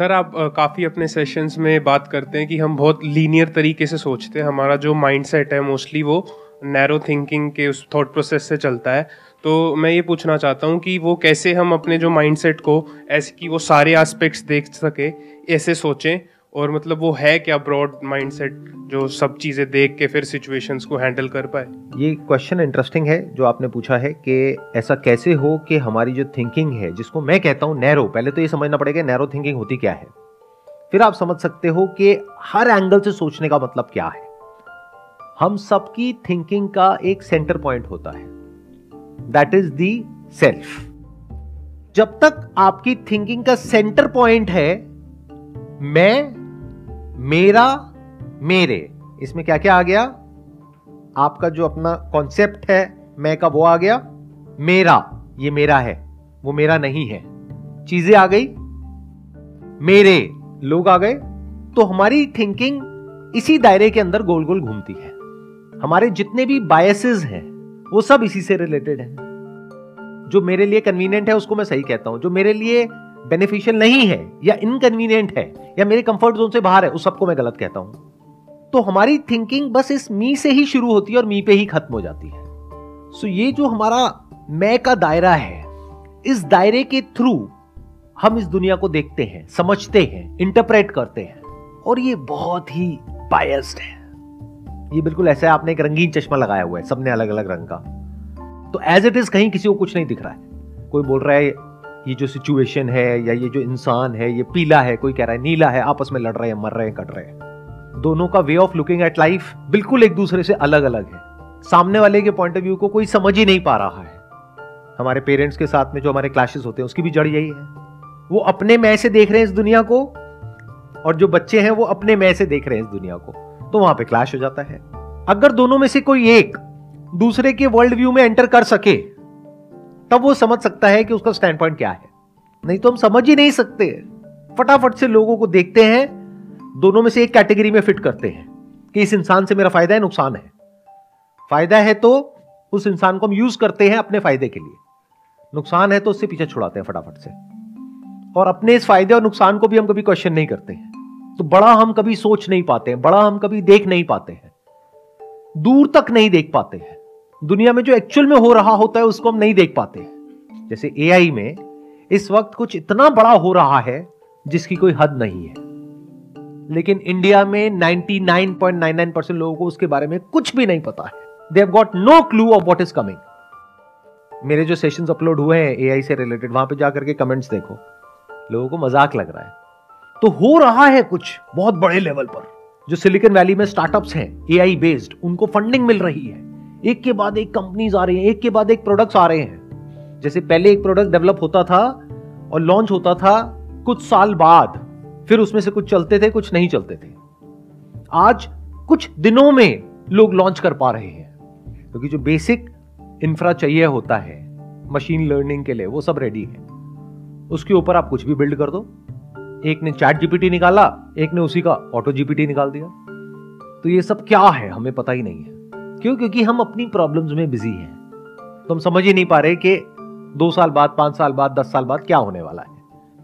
Sir, आप काफ़ी अपने सेशंस में बात करते हैं कि हम बहुत लीनियर तरीके से सोचते हैं। हमारा जो माइंडसेट है मोस्टली वो नैरो थिंकिंग के उस थॉट प्रोसेस से चलता है। तो मैं ये पूछना चाहता हूँ कि वो कैसे हम अपने जो माइंडसेट को, ऐसे कि वो सारे एस्पेक्ट्स देख सके, ऐसे सोचें। और मतलब वो है क्या ब्रॉड माइंडसेट जो सब चीज़ें देख के फिर सिचुएशंस को हैंडल कर पाए? ये क्वेश्चन इंटरेस्टिंग है, जो आपने पूछा है कि ऐसा कैसे हो कि हमारी जो थिंकिंग है, जिसको मैं कहता हूँ नैरो पहले तो ये समझना पड़ेगा नैरो थिंकिंग होती क्या है। फिर आप समझ सकते हो कि हर एंगल से सोचने का मतलब क्या है। हम सबकी थिंकिंग का एक सेंटर पॉइंट होता है दैट इज़ दी सेल्फ जब तक आपकी थिंकिंग का सेंटर पॉइंट है, मैं मेरा, मेरे। इसमें क्या क्या आ गया? आपका जो अपना कॉन्सेप्ट है, मैं का वो आ गया। मेरा, ये मेरा है। वो मेरा नहीं है। चीज़ें आ गई। मेरे, लोग आ गए। तो हमारी थिंकिंग इसी दायरे के अंदर गोल गोल घूमती है। हमारे जितने भी बायसेस हैं, वो सब इसी से रिलेटेड है। जो मेरे लिए कन्वीनियंट है, उसको मैं सही कहता हूँ। जो मेरे लिए बेनिफिशियल नहीं है या इनकन्वीनियंट है या मेरे कंफर्ट जोन से बाहर है, उस सबको मैं गलत कहता हूँ। तो हमारी थिंकिंग बस इस मी से ही शुरू होती है और मी पे ही खत्म हो जाती है। सो so ये जो हमारा मैं का दायरा है, इस दायरे के थ्रू हम इस दुनिया को देखते हैं, समझते हैं इंटरप्रेट करते हैं और ये बहुत ही बायस्ड है। ये बिल्कुल ऐसा है, आपने एक रंगीन चश्मा लगाया हुआ है, सबने अलग अलग रंग का। तो एज इट इज़ कहीं किसी को कुछ नहीं दिख रहा है। कोई बोल रहा है ये जो सिचुएशन है या ये जो इंसान है, ये पीला है, कोई कह रहा है नीला है, आपस में लड़ रहे हैं, मर रहे हैं, कट रहे हैं। दोनों का way of looking at life बिल्कुल एक दूसरे से अलग अलग है। सामने वाले के पॉइंट ऑफ़ व्यू को कोई समझ ही नहीं पा रहा है। हमारे पेरेंट्स के साथ में जो हमारे क्लासेस होते हैं, उसकी भी जड़ यही है। वो अपने मैं से देख रहे हैं इस दुनिया को, और जो बच्चे हैं वो अपने मैं से देख रहे हैं इस दुनिया को। तो वहाँ पे क्लैश हो जाता है। अगर दोनों में से कोई एक दूसरे के वर्ल्ड व्यू में एंटर कर सके तब वो समझ सकता है कि उसका स्टैंड पॉइंट क्या है। नहीं तो हम समझ ही नहीं सकते। फटाफट से लोगों को देखते हैं, दोनों में से एक कैटेगरी में फिट करते हैं कि इस इंसान से मेरा फ़ायदा है, नुकसान है। फ़ायदा है तो उस इंसान को हम यूज़ करते हैं अपने फ़ायदे के लिए। नुकसान है तो उससे पीछे छुड़ाते हैं फटाफट से। और अपने इस फ़ायदे और नुकसान को भी हम कभी क्वेश्चन नहीं करते हैं। तो बड़ा हम कभी सोच नहीं पाते हैं, बड़ा हम कभी देख नहीं पाते हैं। दूर तक नहीं देख पाते हैं। दुनिया में जो एक्चुअल में हो रहा होता है, उसको हम नहीं देख पाते। जैसे एआई में इस वक्त कुछ इतना बड़ा हो रहा है, जिसकी कोई हद नहीं है। लेकिन इंडिया में 99.99 परसेंट लोगों को उसके बारे में कुछ भी नहीं पता है। They have got no clue of what is coming मेरे जो सेशंस अपलोड हुए हैं एआई से रिलेटेड वहाँ पे जाकर के कमेंट्स देखो। लोगों को मज़ाक लग रहा है। तो हो रहा है कुछ बहुत बड़े लेवल पर, जो सिलिकॉन वैली में स्टार्टअप्स हैं एआई बेस्ड उनको फंडिंग मिल रही है। एक के बाद एक कंपनीज़ आ रही हैं, एक के बाद एक प्रोडक्ट्स आ रहे हैं। जैसे पहले एक प्रोडक्ट डेवलप होता था और लॉन्च होता था कुछ साल बाद, फिर उसमें से कुछ चलते थे, कुछ नहीं चलते थे। आज कुछ दिनों में लोग लॉन्च कर पा रहे हैं, क्योंकि तो जो बेसिक इंफ्रा चाहिए होता है मशीन लर्निंग के लिए, वो सब रेडी है। उसके ऊपर आप कुछ भी बिल्ड कर दो। एक ने चैट जीपीटी निकाला, एक ने उसी का ऑटो जीपीटी निकाल दिया। तो ये सब क्या है, हमें पता ही नहीं है। क्यों? क्योंकि हम अपनी प्रॉब्लम्स में बिज़ी हैं। तो हम समझ ही नहीं पा रहे कि दो साल बाद, पाँच साल बाद, दस साल बाद क्या होने वाला है।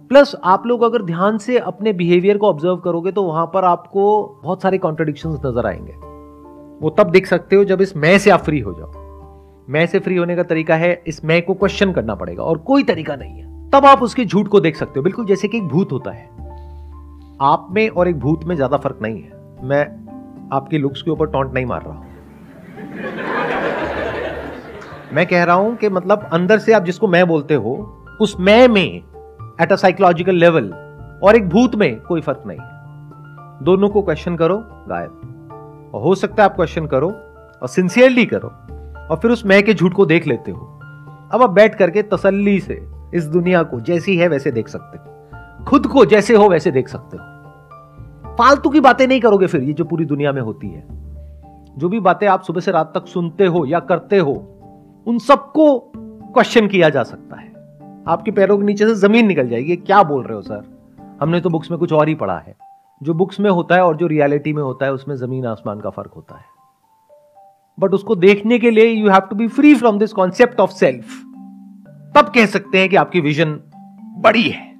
प्लस आप लोग अगर ध्यान से अपने बिहेवियर को ऑब्ज़र्व करोगे तो वहाँ पर आपको बहुत सारे कॉन्ट्रोडिक्शन नज़र आएँगे। वो तब देख सकते हो जब इस मैं से आप फ्री हो जाओ। मैं से फ्री होने का तरीका है, इस मैं को क्वेश्चन करना पड़ेगा, और कोई तरीका नहीं है। तब आप उसके झूठ को देख सकते हो। बिल्कुल जैसे कि एक भूत होता है। आप में और एक भूत में ज़्यादा फ़र्क नहीं है। मैं आपके लुक्स के ऊपर टॉन्ट नहीं मार रहा हूँ। मैं कह रहा हूँ कि मतलब अंदर से आप जिसको मैं बोलते हो, उस मैं में एट अ साइकोलॉजिकल लेवल और एक भूत में कोई फ़र्क नहीं है। दोनों को क्वेश्चन करो, गायब। और हो सकता है आप क्वेश्चन करो और सिंसियरली करो और फिर उस मैं के झूठ को देख लेते हो। अब आप बैठ करके तसल्ली से इस दुनिया को जैसी है वैसे देख सकते हो। खुद को जैसे हो वैसे देख सकते हो। फालतू की बातें नहीं करोगे फिर, ये जो पूरी दुनिया में होती है। जो भी बातें आप सुबह से रात तक सुनते हो या करते हो उन सबको क्वेश्चन किया जा सकता है। आपके पैरों के नीचे से ज़मीन निकल जाएगी। क्या बोल रहे हो सर हमने तो बुक्स में कुछ और ही पढ़ा है। जो बुक्स में होता है और जो रियलिटी में होता है, उसमें ज़मीन आसमान का फ़र्क होता है। बट उसको देखने के लिए you have to be free from this concept of self तब कह सकते हैं कि आपकी विजन बड़ी है।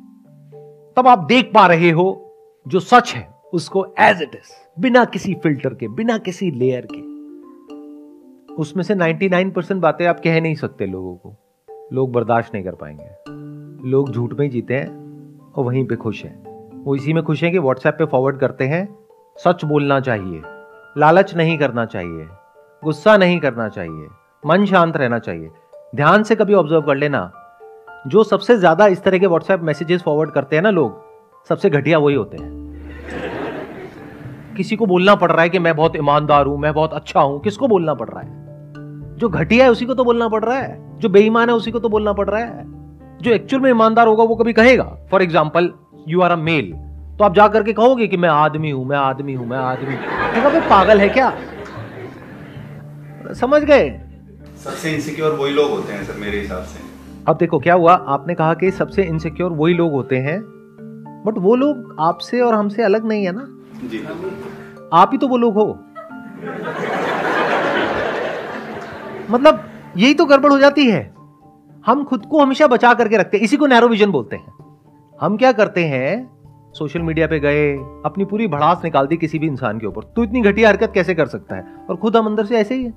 तब आप देख पा रहे हो, जो सच है, उसको एज इट इज़ बिना किसी फ़िल्टर के, बिना किसी लेयर के। उसमें से 99 परसेंट बातें आप कह नहीं सकते लोगों को। लोग बर्दाश्त नहीं कर पाएँगे। लोग झूठ में जीते हैं और वहीं पे खुश हैं। वो इसी में खुश हैं कि व्हाट्सएप पे फॉरवर्ड करते हैं, सच बोलना चाहिए, लालच नहीं करना चाहिए, गुस्सा नहीं करना चाहिए, मन शांत रहना चाहिए। ध्यान से कभी ऑब्ज़र्व कर लेना। जो सबसे ज़्यादा इस तरह के व्हाट्सएप मैसेजेस फॉरवर्ड करते हैं ना लोग, सबसे घटिया वही होते हैं। किसी को बोलना पड़ रहा है कि मैं बहुत ईमानदार हूँ, मैं बहुत अच्छा हूँ, किसको बोलना पड़ रहा है? जो घटिया है उसी को तो बोलना पड़ रहा है जो बेईमान है उसी को तो बोलना पड़ रहा है। जो एक्चुअल में ईमानदार होगा वो कभी कहेगा। For example you are a male तो आप जा करके कहोगे कि मैं आदमी हूँ मैं आदमी हूँ मैं आदमी हूँ। पागल है क्या? समझ गए? सबसे इनसिक्योर वही लोग होते हैं सर मेरे हिसाब से। अब देखो क्या हुआ? आपने कहा कि सबसे इनसिक्योर वही लोग होते हैं बट वो लोग आपसे और हमसे अलग नहीं है ना? जी। आप ही तो वो लोग हो। मतलब यही तो गड़बड़ हो जाती है। हम खुद को हमेशा बचा करके रखते हैं। इसी को नैरो विजन बोलते हैं। हम क्या करते हैं सोशल मीडिया पे गए, अपनी पूरी भड़ास निकाल दी किसी भी इंसान के ऊपर। तू इतनी घटिया हरकत कैसे कर सकता है? और खुद हम अंदर से ऐसे ही है।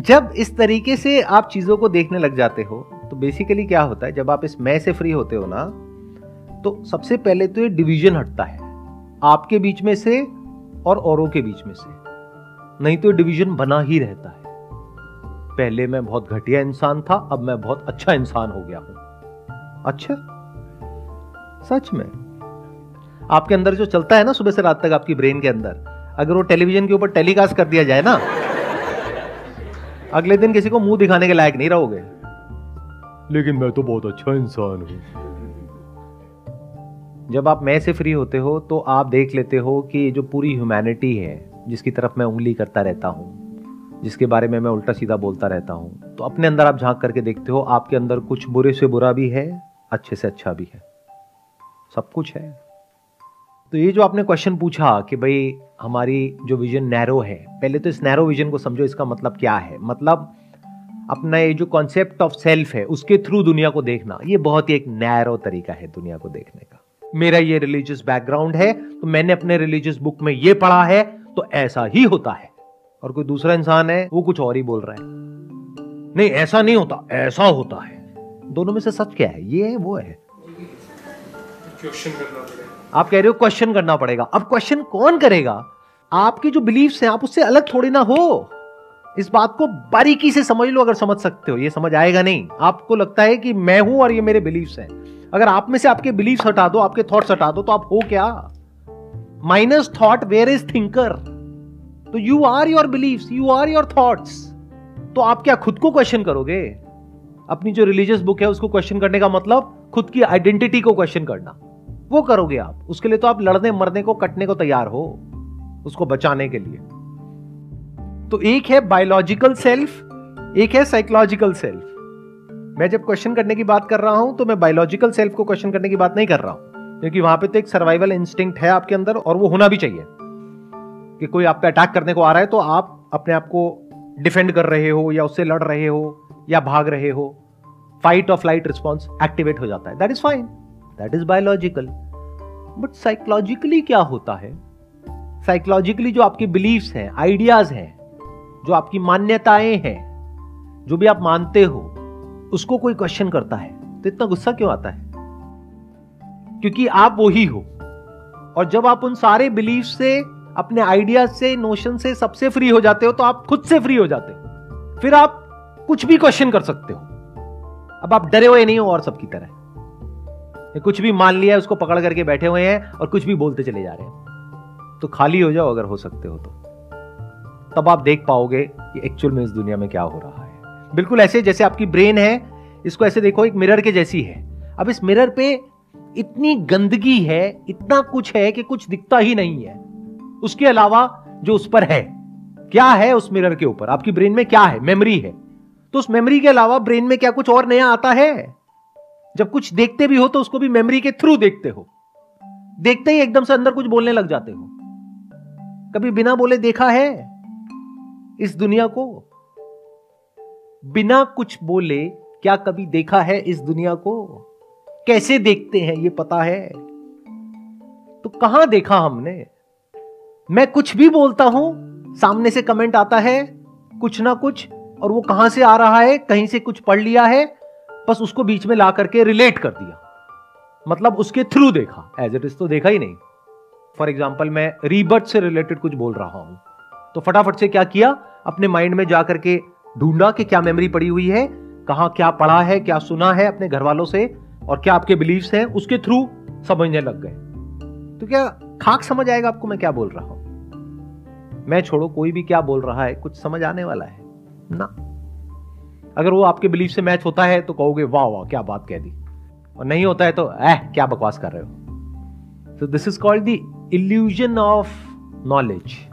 जब इस तरीके से आप चीज़ों को देखने लग जाते हो तो बेसिकली क्या होता है, जब आप इस मैं से फ्री होते हो ना तो सबसे पहले तो ये डिवीज़न हटता है। आपके बीच में से और औरों के बीच में से। नहीं तो डिवीज़न बना ही रहता है। पहले मैं बहुत घटिया इंसान था अब मैं बहुत अच्छा इंसान हो गया हूँ। अच्छा? सच में? आपके अंदर जो चलता है ना सुबह से रात तक आपकी ब्रेन के अंदर अगर वो टेलीविज़न के ऊपर टेलीकास्ट कर दिया जाए ना अगले दिन किसी को मुँह दिखाने के लायक नहीं रहोगे। लेकिन मैं तो बहुत अच्छा इंसान हूँ। जब आप मैं से फ्री होते हो तो आप देख लेते हो कि जो पूरी ह्यूमैनिटी है जिसकी तरफ़ मैं उंगली करता रहता हूँ, जिसके बारे में मैं उल्टा सीधा बोलता रहता हूँ तो अपने अंदर आप झाँक करके देखते हो, आपके अंदर कुछ बुरे से बुरा भी है, अच्छे से अच्छा भी है। सब कुछ है। तो ये जो आपने क्वेश्चन पूछा कि भाई हमारी जो विजन नैरो है, पहले तो इस नैरो विजन को समझो, इसका मतलब क्या है? मतलब अपना ये जो कॉन्सेप्ट ऑफ़ सेल्फ है, उसके थ्रू दुनिया को देखना, ये बहुत ही एक नैरो तरीका है दुनिया को देखने का। मेरा ये रिलीजियस बैकग्राउंड है तो मैंने अपने रिलीजियस बुक में ये पढ़ा है तो ऐसा ही होता है। और कोई दूसरा इंसान है वो कुछ और ही बोल रहा है। नहीं ऐसा नहीं होता ऐसा होता है। दोनों में से सच क्या है? ये है वो है। आप कह रहे हो क्वेश्चन करना पड़ेगा। अब क्वेश्चन कौन करेगा? आपके जो बिलीफ्स हैं आप उससे अलग थोड़ी ना हो। इस बात को बारीकी से समझ लो अगर समझ सकते हो। ये समझ आएगा नहीं। आपको लगता है कि मैं हूँ और ये मेरे बिलीफ्स हैं। अगर आप में से आपके बिलीफ्स हटा दो आपके थॉट्स हटा दो तो आप हो क्या? Minus thought where is thinker तो you are your believe you are your thoughts तो आप क्या खुद को क्वेश्चन करोगे? अपनी जो रिलीजियस बुक है, उसको क्वेश्चन करने का मतलब खुद की आइडेंटिटी को क्वेश्चन करना। वो करोगे आप। उसके लिए तो आप लड़ने, मरने को, कटने को तैयार हो, उसको बचाने के लिए। तो एक है बायोलॉजिकल सेल्फ एक है साइकोलॉजिकल सेल्फ मैं जब क्वेश्चन करने की बात कर रहा हूँ तो मैं बायोलॉजिकल सेल्फ को क्वेश्चन करने की बात नहीं कर रहा हूँ। क्योंकि वहाँ पे तो एक सर्वाइवल इंस्टिंक्ट है आपके अंदर और वो होना भी चाहिए कि कोई आप पे अटैक करने को आ रहा है तो आप अपने आप को डिफेंड कर रहे हो या उससे लड़ रहे हो या भाग रहे हो। फाइट और फ़्लाइट रिस्पॉन्स एक्टिवेट हो जाता है। That is fine that is biological but psychologically क्या होता है? साइकोलॉजिकली जो आपके बिलीव्स हैं आइडियाज़ हैं, जो आपकी मान्यताएँ हैं, जो भी आप मानते हो, उसको कोई क्वेश्चन करता है। तो इतना गुस्सा क्यों आता है? क्योंकि आप वो ही हो। और जब आप उन सारे बिलीफ से, अपने आइडिया से नोशन से सबसे फ्री हो जाते हो तो आप खुद से फ्री हो जाते हो। फिर आप कुछ भी क्वेश्चन कर सकते हो। अब आप डरे हुए नहीं हो और सबकी तरह। कुछ भी मान लिया, उसको पकड़ करके बैठे हुए हैं और कुछ भी बोलते चले जा रहे हैं। तो खाली हो जाओ अगर हो सकते हो तो। तब आप देख पाओगे कि एक्चुअल में इस दुनिया में क्या हो रहा है। बिल्कुल ऐसे जैसे आपकी ब्रेन है, इसको ऐसे देखो, एक मिरर के जैसी है। अब इस मिरर पे इतनी गंदगी है, इतना कुछ है कि कुछ दिखता ही नहीं है। उसके अलावा जो उस पर है, क्या है उस मिरर के ऊपर? आपकी ब्रेन में क्या है? मेमोरी है। तो उस मेमोरी के अलावा ब्रेन में क्या कुछ और नया आता है? जब कुछ देखते भी हो तो उसको भी मेमोरी के थ्रू देखते हो। देखते ही एकदम से अंदर कुछ बोलने लग जाते हो। कभी बिना बोले देखा है इस दुनिया को? बिना कुछ बोले क्या कभी देखा है इस दुनिया को? कैसे देखते हैं, ये पता है? तो कहाँ देखा हमने? मैं कुछ भी बोलता हूँ, सामने से कमेंट आता है, कुछ ना कुछ, और वो कहाँ से आ रहा है, कहीं से कुछ पढ़ लिया है, बस उसको बीच में ला करके रिलेट कर दिया। मतलब उसके थ्रू देखा एज इट इज़ तो देखा ही नहीं। फॉर एग्ज़ाम्पल मैं रीबर्थ से रिलेटेड कुछ बोल रहा हूँ। तो फटाफट से क्या किया? अपने माइंड में जाकर के ढूंढा कि क्या मेमोरी पड़ी हुई है, कहा क्या पढ़ा है, क्या सुना है अपने घर वालों से और क्या आपके बिलीव्स हैं, उसके थ्रू समझने लग गए। तो क्या खाक समझ आएगा आपको मैं क्या बोल रहा हूँ? मैं छोड़ो, कोई भी क्या बोल रहा है, कुछ समझ आने वाला है। ना। अगर वो आपके बिलीफ से मैच होता है तो कहोगे, वाह वाह, क्या बात कह दी। और नहीं होता है तो ऐह, क्या बकवास कर रहे हो? तो this is called the illusion of knowledge